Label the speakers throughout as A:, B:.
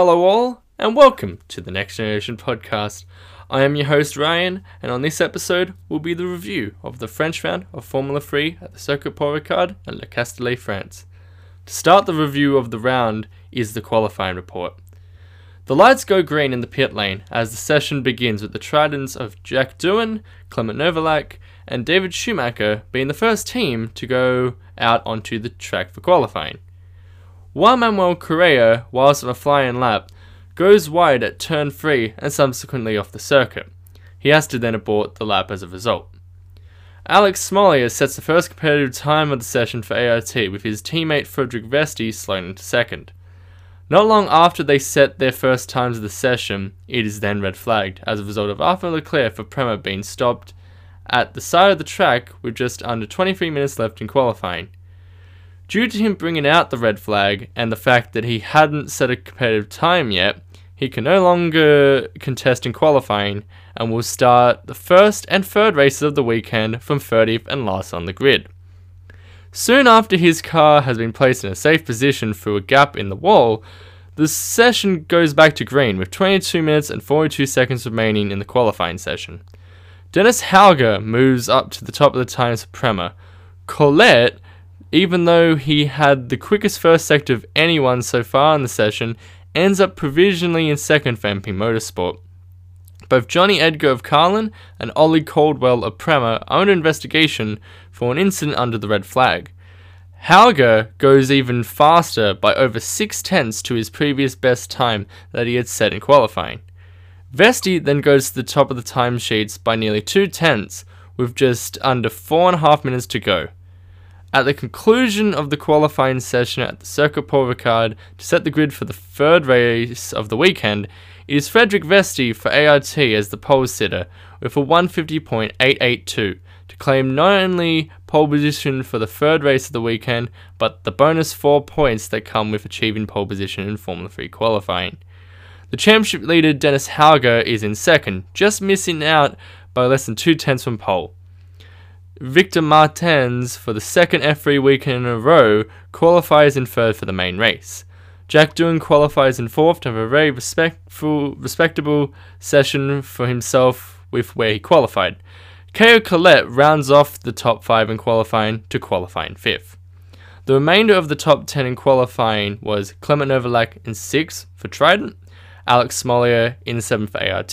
A: Hello, all, and welcome to the Next Generation podcast. I am your host, Ryan, and on this episode will be the review of the French round of Formula 3 at the Circuit Paul Ricard in Le Castellet, France. To start the review of the round is the qualifying report. The lights go green in the pit lane as the session begins with the tridents of Jack Doohan, Clement Novalak, and David Schumacher being the first team to go out onto the track for qualifying. Juan Manuel Correa, whilst on a flying lap, goes wide at turn 3 and subsequently off the circuit. He has to then abort the lap as a result. Alex Smolyar sets the first competitive time of the session for ART with his teammate Frederik Vesti slowing into second. Not long after they set their first times of the session, it is then red flagged as a result of Arthur Leclerc for Prema being stopped at the side of the track with just under 23 minutes left in qualifying. Due to him bringing out the red flag and the fact that he hadn't set a competitive time yet, he can no longer contest in qualifying and will start the first and third races of the weekend from 30th and last on the grid. Soon after his car has been placed in a safe position through a gap in the wall, the session goes back to green with 22 minutes and 42 seconds remaining in the qualifying session. Dennis Hauger moves up to the top of the time for Prema. Even though he had the quickest first sector of anyone so far in the session, ends up provisionally in second for MP Motorsport. Both Jonny Edgar of Carlin and Olli Caldwell of Prema are under investigation for an incident under the red flag. Hauger goes even faster by over six tenths to his previous best time that he had set in qualifying. Vesti then goes to the top of the timesheets by nearly two tenths, with just under four and a half minutes to go. At the conclusion of the qualifying session at the Circuit Paul Ricard to set the grid for the third race of the weekend, it is Frederik Vesti for ART as the pole sitter with a 150.882 to claim not only pole position for the third race of the weekend, but the bonus 4 points that come with achieving pole position in Formula 3 qualifying. The championship leader Dennis Hauger is in second, just missing out by less than two tenths from pole. Victor Martins, for the second F3 weekend in a row, qualifies in third for the main race. Jack Doohan qualifies in fourth to have a very respectful, respectable session for himself with where he qualified. Caio Collet rounds off the top five in qualifying to qualify in fifth. The remainder of the top 10 in qualifying was Clement Novalak in 6th for Trident, Alex Smolyar in 7th for ART,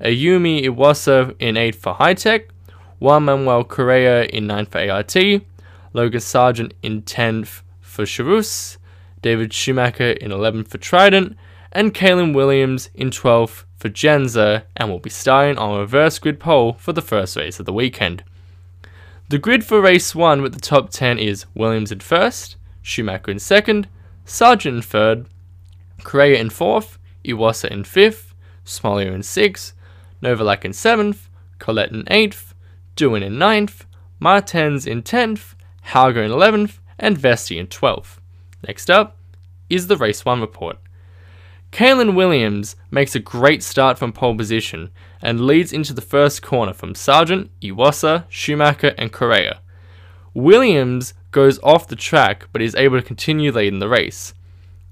A: Ayumu Iwasa in 8th for Hitech, Juan Manuel Correa in 9th for ART, Logan Sargeant in 10th for Charouz, David Schumacher in 11th for Trident, and Calan Williams in 12th for Jenzer, and will be starting on a reverse grid pole for the first race of the weekend. The grid for race 1 with the top 10 is Williams in 1st, Schumacher in 2nd, Sargeant in 3rd, Correa in 4th, Iwasa in 5th, Smolyar in 6th, Novalak in 7th, Collet in 8th, Doohan in 9th, Martins in 10th, Hauger in 11th, and Vesti in 12th. Next up is the Race 1 report. Calan Williams makes a great start from pole position and leads into the first corner from Sargeant, Iwasa, Schumacher, and Correa. Williams goes off the track but is able to continue leading the race.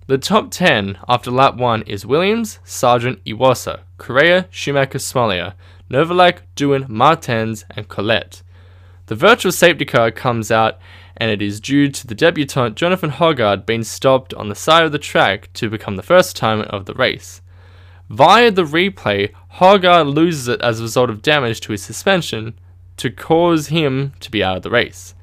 A: The top 10 after lap 1 is Williams, Sargeant, Iwasa, Correa, Schumacher, Smolyar, Novalak, Doohan, Martins, and Collet. The virtual safety car comes out, and it is due to the debutant Jonathan Hoggard being stopped on the side of the track to become the first time of the race. Via the replay, Hoggard loses it as a result of damage to his suspension to cause him to be out of the race.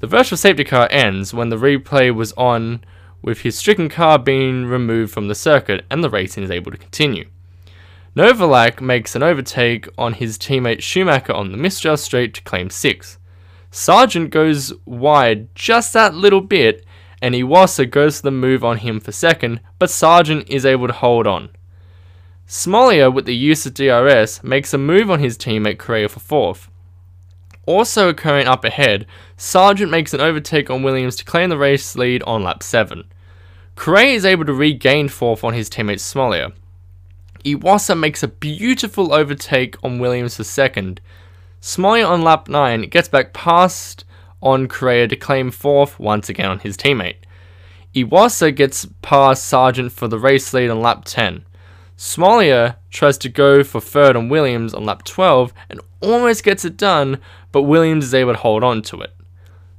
A: The virtual safety car ends when the replay was on, with his stricken car being removed from the circuit and the racing is able to continue. Novalak makes an overtake on his teammate Schumacher on the Mistral Straight to claim 6. Sargeant goes wide just that little bit, and Iwasa goes to the move on him for second, but Sargeant is able to hold on. Smolyar, with the use of DRS, makes a move on his teammate Correa for fourth. Also occurring up ahead, Sargeant makes an overtake on Williams to claim the race lead on lap 7. Correa is able to regain fourth on his teammate Smolyar. Iwasa makes a beautiful overtake on Williams for second. On lap 9 gets back past on Correa to claim fourth once again on his teammate. Iwasa gets past Sargeant for the race lead on lap 10. Smolyar tries to go for third on Williams on lap 12 and almost gets it done, but Williams is able to hold on to it.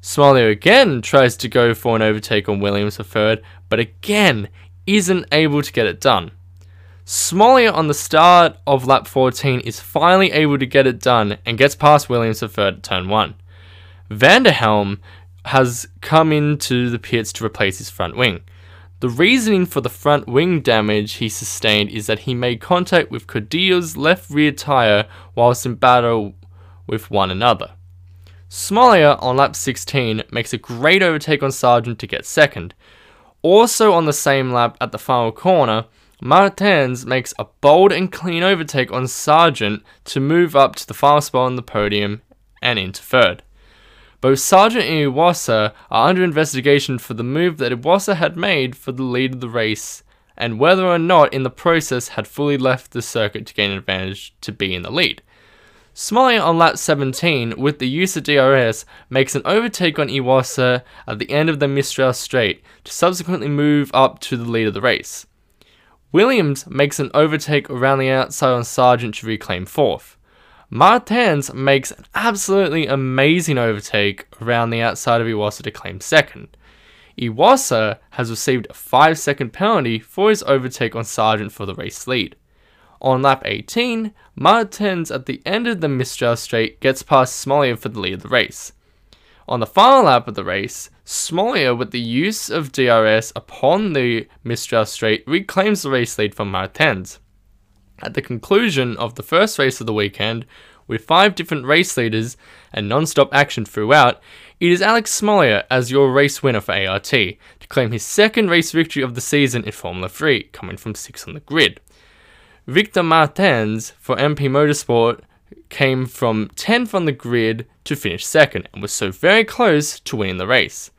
A: Smolyar again tries to go for an overtake on Williams for third, but again isn't able to get it done. Smolyar on the start of lap 14 is finally able to get it done and gets past Williams for third at turn 1. van der Helm has come into the pits to replace his front wing. The reasoning for the front wing damage he sustained is that he made contact with Cordeel's left rear tyre whilst in battle with one another. Smolyar on lap 16 makes a great overtake on Sargeant to get second. Also on the same lap at the final corner, Martins makes a bold and clean overtake on Sargeant to move up to the final spot on the podium and into third. Both Sargeant and Iwasa are under investigation for the move that Iwasa had made for the lead of the race and whether or not in the process had fully left the circuit to gain advantage to be in the lead. Smolyar on lap 17 with the use of DRS makes an overtake on Iwasa at the end of the Mistral straight to subsequently move up to the lead of the race. Williams makes an overtake around the outside on Sargeant to reclaim fourth. Martins makes an absolutely amazing overtake around the outside of Iwasa to claim second. Iwasa has received a 5 second penalty for his overtake on Sargeant for the race lead. On lap 18, Martins at the end of the Mistral straight gets past Smolyar for the lead of the race. On the final lap of the race, Smolyar, with the use of DRS upon the Mistral straight, reclaims the race lead from Martins. At the conclusion of the first race of the weekend, with five different race leaders and non stop action throughout, it is Alex Smolyar as your race winner for ART to claim his second race victory of the season in Formula 3, coming from sixth on the grid. Victor Martins for MP Motorsport came from 10th on the grid to finish second and was so very close to winning the race.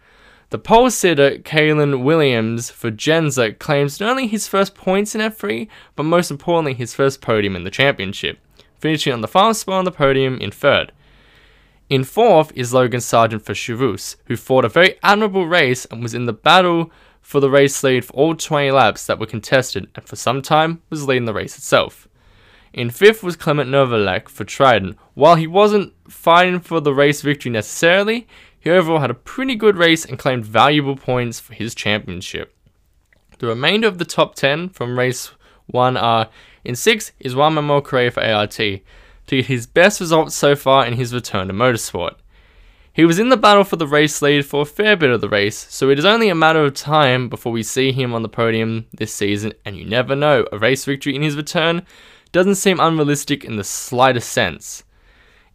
A: The pole sitter Calan Williams for Jenzer claims not only his first points in F3, but most importantly his first podium in the championship, finishing on the final spot on the podium in third. In fourth is Logan Sargeant for Charouz, who fought a very admirable race and was in the battle for the race lead for all 20 laps that were contested and for some time was leading the race itself. In fifth was Clement Novalak for Trident. While he wasn't fighting for the race victory necessarily, he overall had a pretty good race and claimed valuable points for his championship. The remainder of the top 10 from race 1 are in 6th is Juan Manuel Correa for ART, to get his best results so far in his return to motorsport. He was in the battle for the race lead for a fair bit of the race, so it is only a matter of time before we see him on the podium this season, and you never know, a race victory in his return doesn't seem unrealistic in the slightest sense.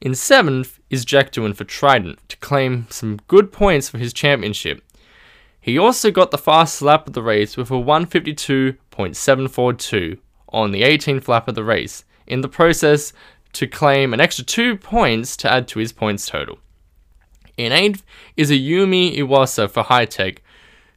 A: In seventh is Jack Doohan for Trident to claim some good points for his championship. He also got the fastest lap of the race with a 152.742 on the 18th lap of the race, in the process to claim an extra 2 points to add to his points total. In 8th is Ayumu Iwasa for High Hitech,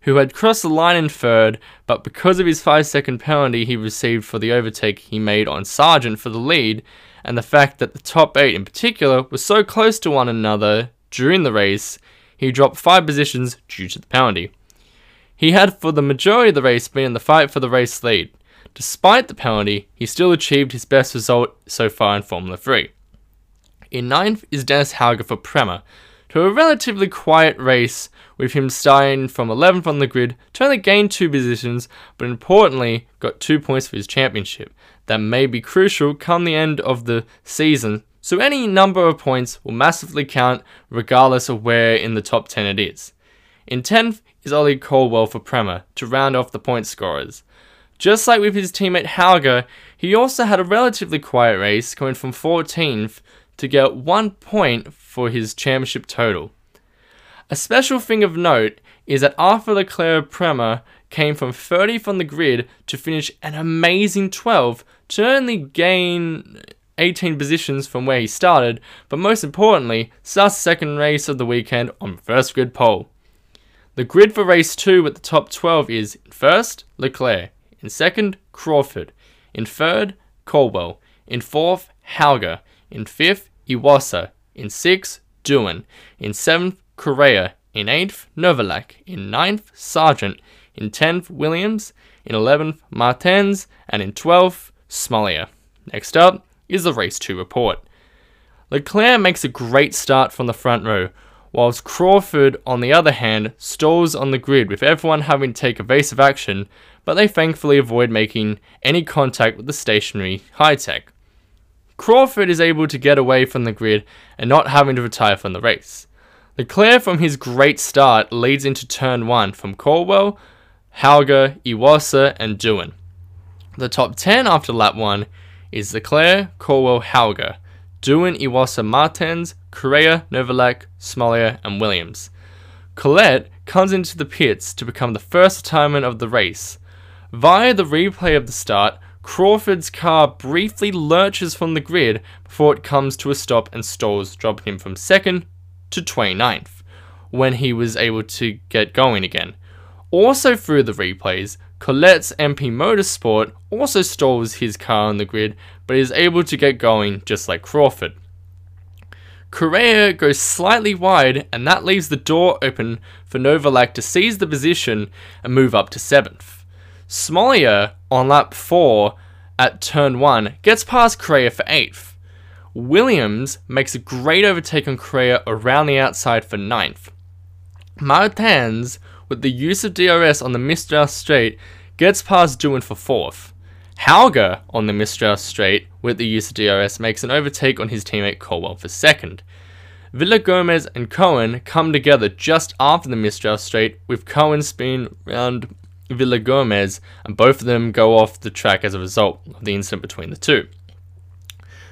A: who had crossed the line in third, but because of his 5 second penalty he received for the overtake he made on Sargeant for the lead, and the fact that the top 8 in particular were so close to one another during the race, he dropped 5 positions due to the penalty. He had for the majority of the race been in the fight for the race lead. Despite the penalty, he still achieved his best result so far in Formula 3. In ninth is Dennis Hauger for Prema, to a relatively quiet race, with him starting from 11th on the grid to only gain two positions, but importantly, got two points for his championship. That may be crucial come the end of the season, so any number of points will massively count regardless of where in the top 10 it is. In 10th is Ollie Caldwell for Prema to round off the point scorers. Just like with his teammate Hauger, he also had a relatively quiet race, going from 14th to get one point for his championship total. A special thing of note is that Arthur Leclerc Prema came from 30th on the grid to finish an amazing 12th to only gain 18 positions from where he started, but most importantly, the second race of the weekend on first grid pole. The grid for race 2 with the top 12 is in first, Leclerc, in second, Crawford, in third, Caldwell, in fourth, Hauger, in fifth, Iwasa. In sixth, Doohan. In seventh, Correa. In eighth, Novalak. In ninth, Sargeant. In 10th, Williams. In 11th, Martins. And in 12th, Smolyar. Next up is the Race 2 report. Leclerc makes a great start from the front row, whilst Crawford, on the other hand, stalls on the grid with everyone having to take evasive action, but they thankfully avoid making any contact with the stationary Hitech. Crawford is able to get away from the grid and not having to retire from the race. Leclerc from his great start leads into turn 1 from Caldwell, Hauger, Iwasa, and Doohan. The top 10 after lap 1 is Leclerc, Caldwell, Hauger, Doohan, Iwasa, Martins, Correa, Novalak, Smolyar, and Williams. Kvyat comes into the pits to become the first retirement of the race. Via the replay of the start, Crawford's car briefly lurches from the grid before it comes to a stop and stalls, dropping him from second to 29th when he was able to get going again. Also through the replays, Kvyat's MP Motorsport also stalls his car on the grid but is able to get going just like Crawford. Correa goes slightly wide and that leaves the door open for Novalak to seize the position and move up to 7th. Smolyar on lap 4 at turn 1 gets past Correa for 8th. Williams makes a great overtake on Correa around the outside for 9th. Martins, with the use of DRS on the Mistral straight, gets past Doohan for 4th. Hauger on the Mistral straight, with the use of DRS, makes an overtake on his teammate Caldwell for 2nd. Villagomez and Cohen come together just after the Mistral straight, with Cohen spinning around Villagomez, and both of them go off the track as a result of the incident between the two.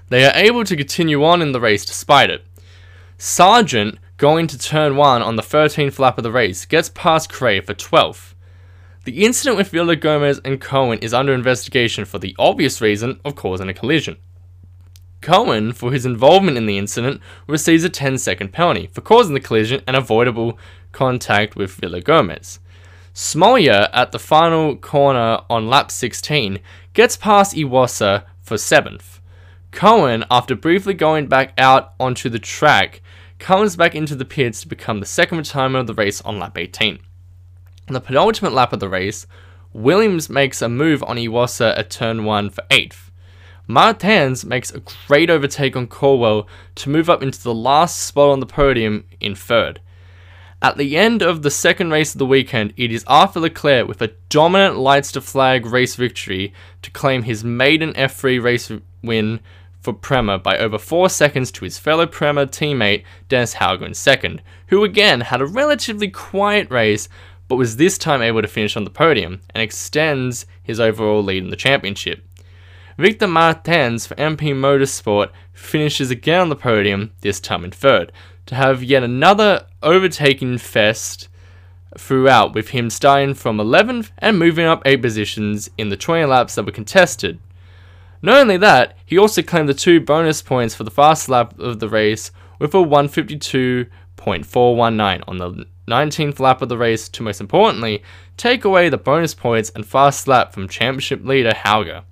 A: They are able to continue on in the race despite it. Sargeant, going to turn 1 on the 13th lap of the race, gets past Cray for 12th. The incident with Villagomez and Cohen is under investigation for the obvious reason of causing a collision. Cohen, for his involvement in the incident, receives a 10 second penalty for causing the collision and avoidable contact with Villagomez. Smolyar, at the final corner on lap 16, gets past Iwasa for 7th. Cohen, after briefly going back out onto the track, comes back into the pits to become the second retirement of the race on lap 18. On the penultimate lap of the race, Williams makes a move on Iwasa at turn 1 for 8th. Martins makes a great overtake on Caldwell to move up into the last spot on the podium in third. At the end of the second race of the weekend, it is Arthur Leclerc with a dominant lights to flag race victory to claim his maiden F3 race win for Prema by over 4 seconds to his fellow Prema teammate Dennis Hauger in second, who again had a relatively quiet race but was this time able to finish on the podium and extends his overall lead in the championship. Victor Martins for MP Motorsport finishes again on the podium, this time in third, to have yet another overtaking fest throughout, with him starting from 11th and moving up 8 positions in the 20 laps that were contested, not only that, he also claimed the two bonus points for the fast lap of the race with a 152.419 on the 19th lap of the race to most importantly take away the bonus points and fast lap from championship leader Hauger.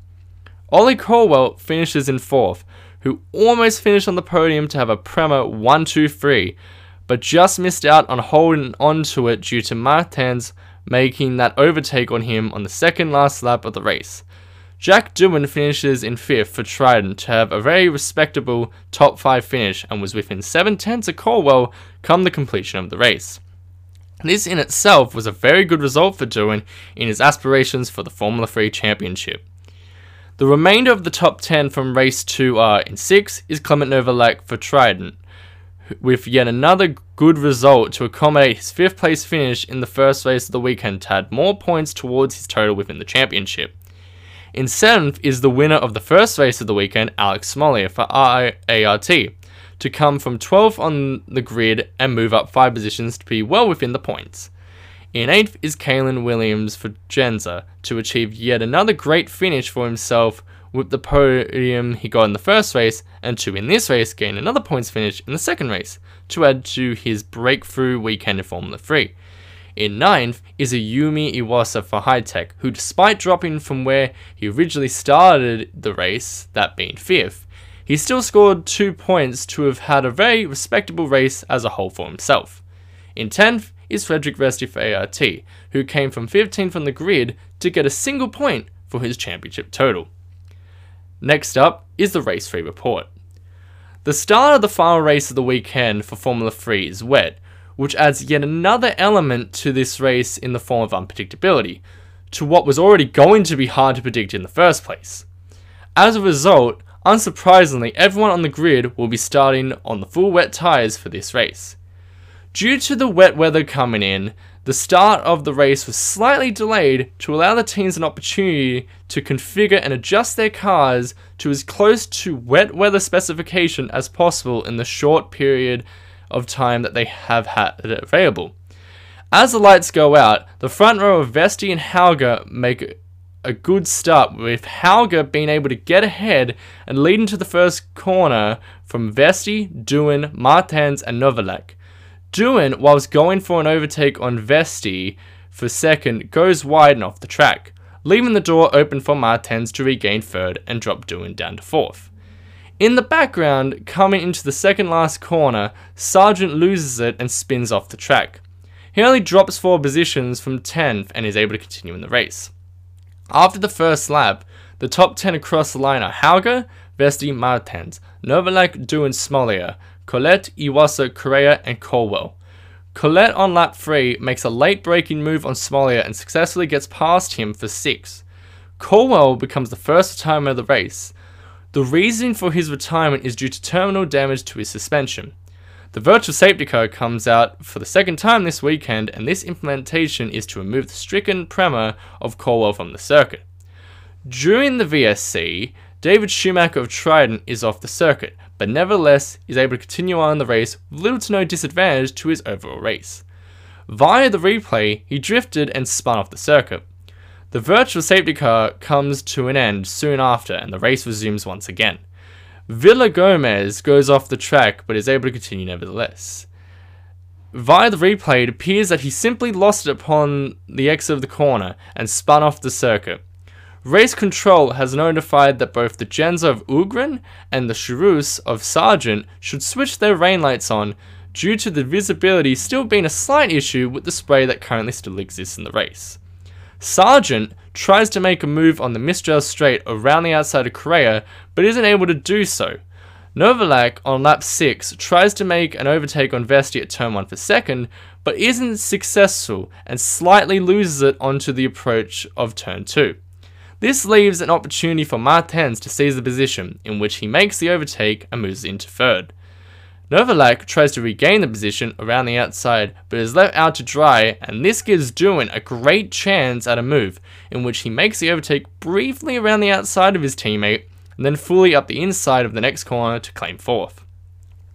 A: Olli Caldwell finishes in fourth, who almost finished on the podium to have a Prema 1 2 3, but just missed out on holding onto it due to Martins making that overtake on him on the second last lap of the race. Jack Doohan finishes in fifth for Trident to have a very respectable top 5 finish and was within 7 tenths of Caldwell come the completion of the race. This in itself was a very good result for Doohan in his aspirations for the Formula 3 Championship. The remainder of the top 10 from race 2 are in 6 is Clement Novalak for Trident, with yet another good result to accommodate his 5th place finish in the first race of the weekend to add more points towards his total within the championship. In seventh is the winner of the first race of the weekend, Alex Smolyar for RART, to come from 12th on the grid and move up 5 positions to be well within the points. In 8th is Calan Williams for Jenzer to achieve yet another great finish for himself with the podium he got in the first race and to in this race gain another points finish in the second race to add to his breakthrough weekend in Formula 3. In ninth is Ayumu Iwasa for Hitech, who despite dropping from where he originally started the race, that being fifth, he still scored two points to have had a very respectable race as a whole for himself. In 10th is Frederik Vesti for ART, who came from 15th on the grid to get a single point for his championship total. Next up is the race 3 report. The start of the final race of the weekend for Formula 3 is wet, which adds yet another element to this race in the form of unpredictability, to what was already going to be hard to predict in the first place. As a result, unsurprisingly, everyone on the grid will be starting on the full wet tyres for this race. Due to the wet weather coming in, the start of the race was slightly delayed to allow the teams an opportunity to configure and adjust their cars to as close to wet weather specification as possible in the short period of time that they have had available. As the lights go out, the front row of Vesti and Hauger make a good start, with Hauger being able to get ahead and lead into the first corner from Vesti, Doohan, Martins, and Novalak. Doohan, whilst going for an overtake on Vesti for second, goes wide and off the track, leaving the door open for Martins to regain third and drop Doohan down to fourth. In the background, coming into the second last corner, Sargeant loses it and spins off the track. He only drops four positions from 10th and is able to continue in the race. After the first lap, the top 10 across the line are Hauger, Vesti, Martins, Novalak, Doohan, Smolyar, Kvyat, Iwasa, Correa, and Caldwell. Kvyat on lap 3 makes a late breaking move on Smolyar and successfully gets past him for 6. Caldwell becomes the first retirement of the race. The reason for his retirement is due to terminal damage to his suspension. The virtual safety car comes out for the second time this weekend, and this implementation is to remove the stricken prema of Caldwell from the circuit. During the VSC, David Schumacher of Trident is off the circuit, but nevertheless is able to continue on the race with little to no disadvantage to his overall race. Via the replay, he drifted and spun off the circuit. The virtual safety car comes to an end soon after, and the race resumes once again. Villagomez goes off the track but is able to continue nevertheless. Via the replay, it appears that he simply lost it upon the exit of the corner and spun off the circuit. Race Control has notified that both the Jenzer of Ugrin and the Charouz of Sargeant should switch their rain lights on due to the visibility still being a slight issue with the spray that currently still exists in the race. Sargeant tries to make a move on the Mistral straight around the outside of Correa, but isn't able to do so. Novalak on lap 6 tries to make an overtake on Vesti at turn 1 for second, but isn't successful and slightly loses it onto the approach of turn 2. This leaves an opportunity for Martins to seize the position, in which he makes the overtake and moves into third. Novalak tries to regain the position around the outside, but is left out to dry, and this gives Doohan a great chance at a move, in which he makes the overtake briefly around the outside of his teammate, and then fully up the inside of the next corner to claim fourth.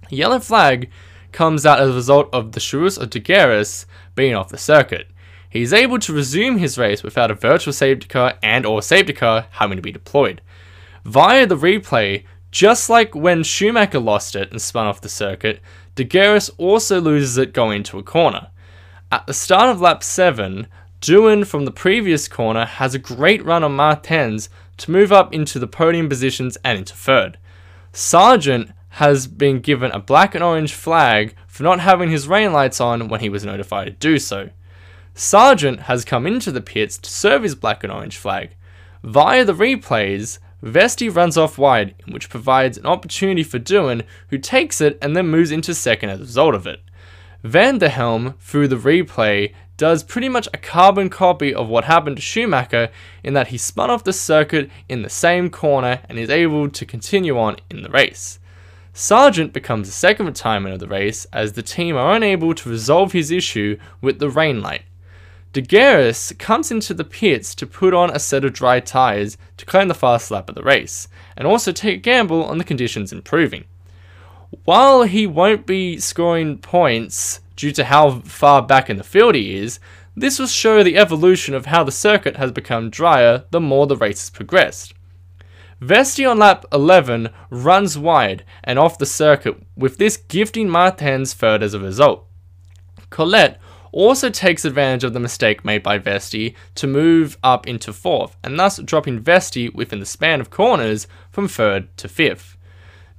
A: Yellow flag comes out as a result of the Charouz of de Gerus being off the circuit. He is able to resume his race without a virtual safety car and or safety car having to be deployed. Via the replay, just like when Schumacher lost it and spun off the circuit, De also loses it going into a corner. At the start of lap 7, Doohan from the previous corner has a great run on Martins to move up into the podium positions and into third. Sargeant has been given a black and orange flag for not having his rain lights on when he was notified to do so. Sargeant has come into the pits to serve his black and orange flag. Via the replays, Vesti runs off wide, which provides an opportunity for Doohan, who takes it and then moves into second as a result of it. Van der Helm, through the replay, does pretty much a carbon copy of what happened to Schumacher in that he spun off the circuit in the same corner and is able to continue on in the race. Sargeant becomes the second retirement of the race as the team are unable to resolve his issue with the rain light. De comes into the pits to put on a set of dry tyres to claim the fast lap of the race, and also take a gamble on the conditions improving. While he won't be scoring points due to how far back in the field he is, this will show the evolution of how the circuit has become drier the more the race has progressed. Vesti on lap 11 runs wide and off the circuit, with this gifting Martins third as a result. Kvyat also takes advantage of the mistake made by Vesti to move up into fourth, and thus dropping Vesti within the span of corners from third to fifth.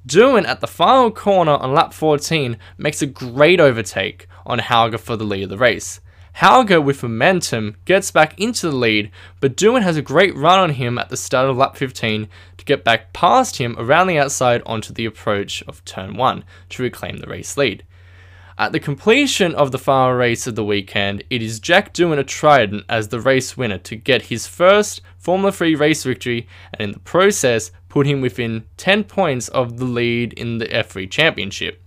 A: Doohan at the final corner on lap 14 makes a great overtake on Hauger for the lead of the race. Hauger, with momentum, gets back into the lead, but Doohan has a great run on him at the start of lap 15 to get back past him around the outside onto the approach of turn 1 to reclaim the race lead. At the completion of the final race of the weekend, it is Jack Doohan a Trident as the race winner to get his first Formula 3 race victory and in the process put him within 10 points of the lead in the F3 Championship.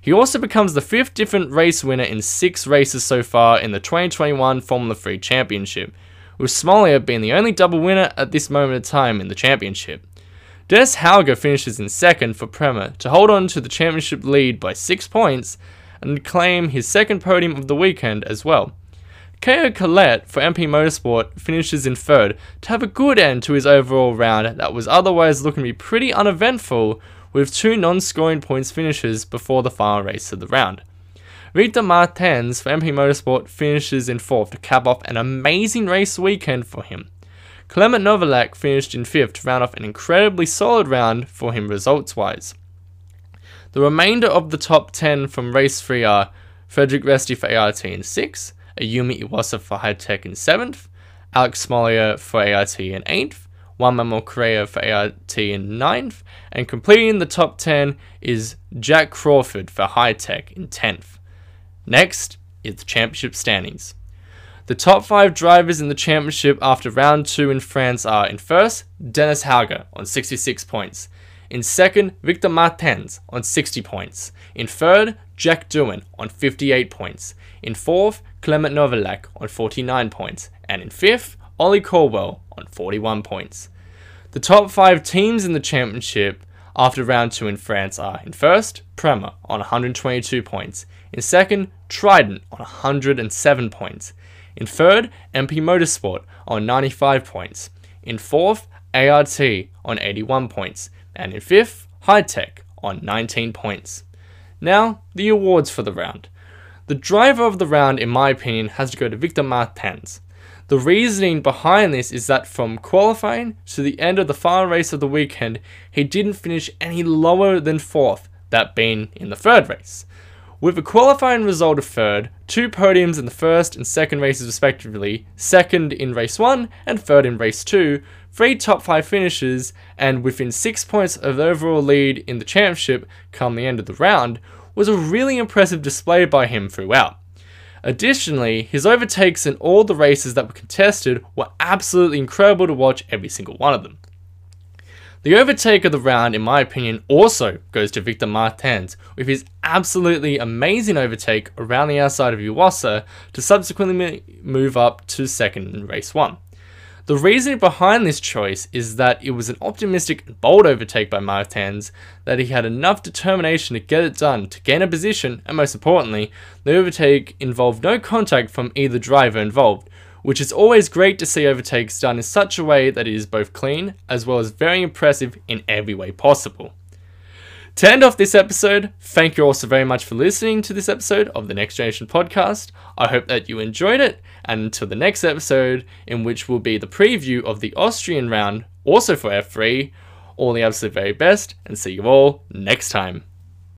A: He also becomes the fifth different race winner in six races so far in the 2021 Formula 3 Championship, with Smolyar being the only double winner at this moment in time in the championship. Dennis Hauger finishes in second for Prema to hold on to the championship lead by six points and claim his second podium of the weekend as well. Caio Collet for MP Motorsport finishes in third to have a good end to his overall round that was otherwise looking to be pretty uneventful with two non-scoring points finishes before the final race of the round. Victor Martins for MP Motorsport finishes in fourth to cap off an amazing race weekend for him. Clement Novalak finished in fifth to round off an incredibly solid round for him results wise. The remainder of the top 10 from race 3 are Frederik Vesti for ART in 6th, Ayumu Iwasa for Hitech in 7th, Alex Smolyar for ART in 8th, Juan Manuel Correa for ART in 9th, and completing the top 10 is Jak Crawford for Hitech in 10th. Next is the championship standings. The top 5 drivers in the championship after round 2 in France are in first, Dennis Hauger on 66 points. In second, Victor Martins on 60 points. In third, Jack Doohan on 58 points. In fourth, Clement Novalak on 49 points. And in fifth, Olli Caldwell on 41 points. The top five teams in the championship after round two in France are in first, Prema on 122 points. In second, Trident on 107 points. In third, MP Motorsport on 95 points. In fourth, ART on 81 points. And in fifth, Hitech on 19 points. Now, the awards for the round. The driver of the round, in my opinion, has to go to Victor Martins. The reasoning behind this is that from qualifying to the end of the final race of the weekend, he didn't finish any lower than fourth, that being in the third race. With a qualifying result of third, two podiums in the first and second races respectively, second in race 1 and third in race 2, three top 5 finishes, and within 6 points of the overall lead in the championship come the end of the round, was a really impressive display by him throughout. Additionally, his overtakes in all the races that were contested were absolutely incredible to watch every single one of them. The overtake of the round, in my opinion, also goes to Victor Martins, with his absolutely amazing overtake around the outside of Iwasa to subsequently move up to second in race 1. The reasoning behind this choice is that it was an optimistic and bold overtake by Martins, that he had enough determination to get it done to gain a position, and most importantly, the overtake involved no contact from either driver involved, which is always great to see overtakes done in such a way that it is both clean as well as very impressive in every way possible. To end off this episode, thank you all so very much for listening to this episode of the Next Generation podcast. I hope that you enjoyed it, and until the next episode, in which will be the preview of the Austrian round, also for F3, all the absolute very best, and see you all next time.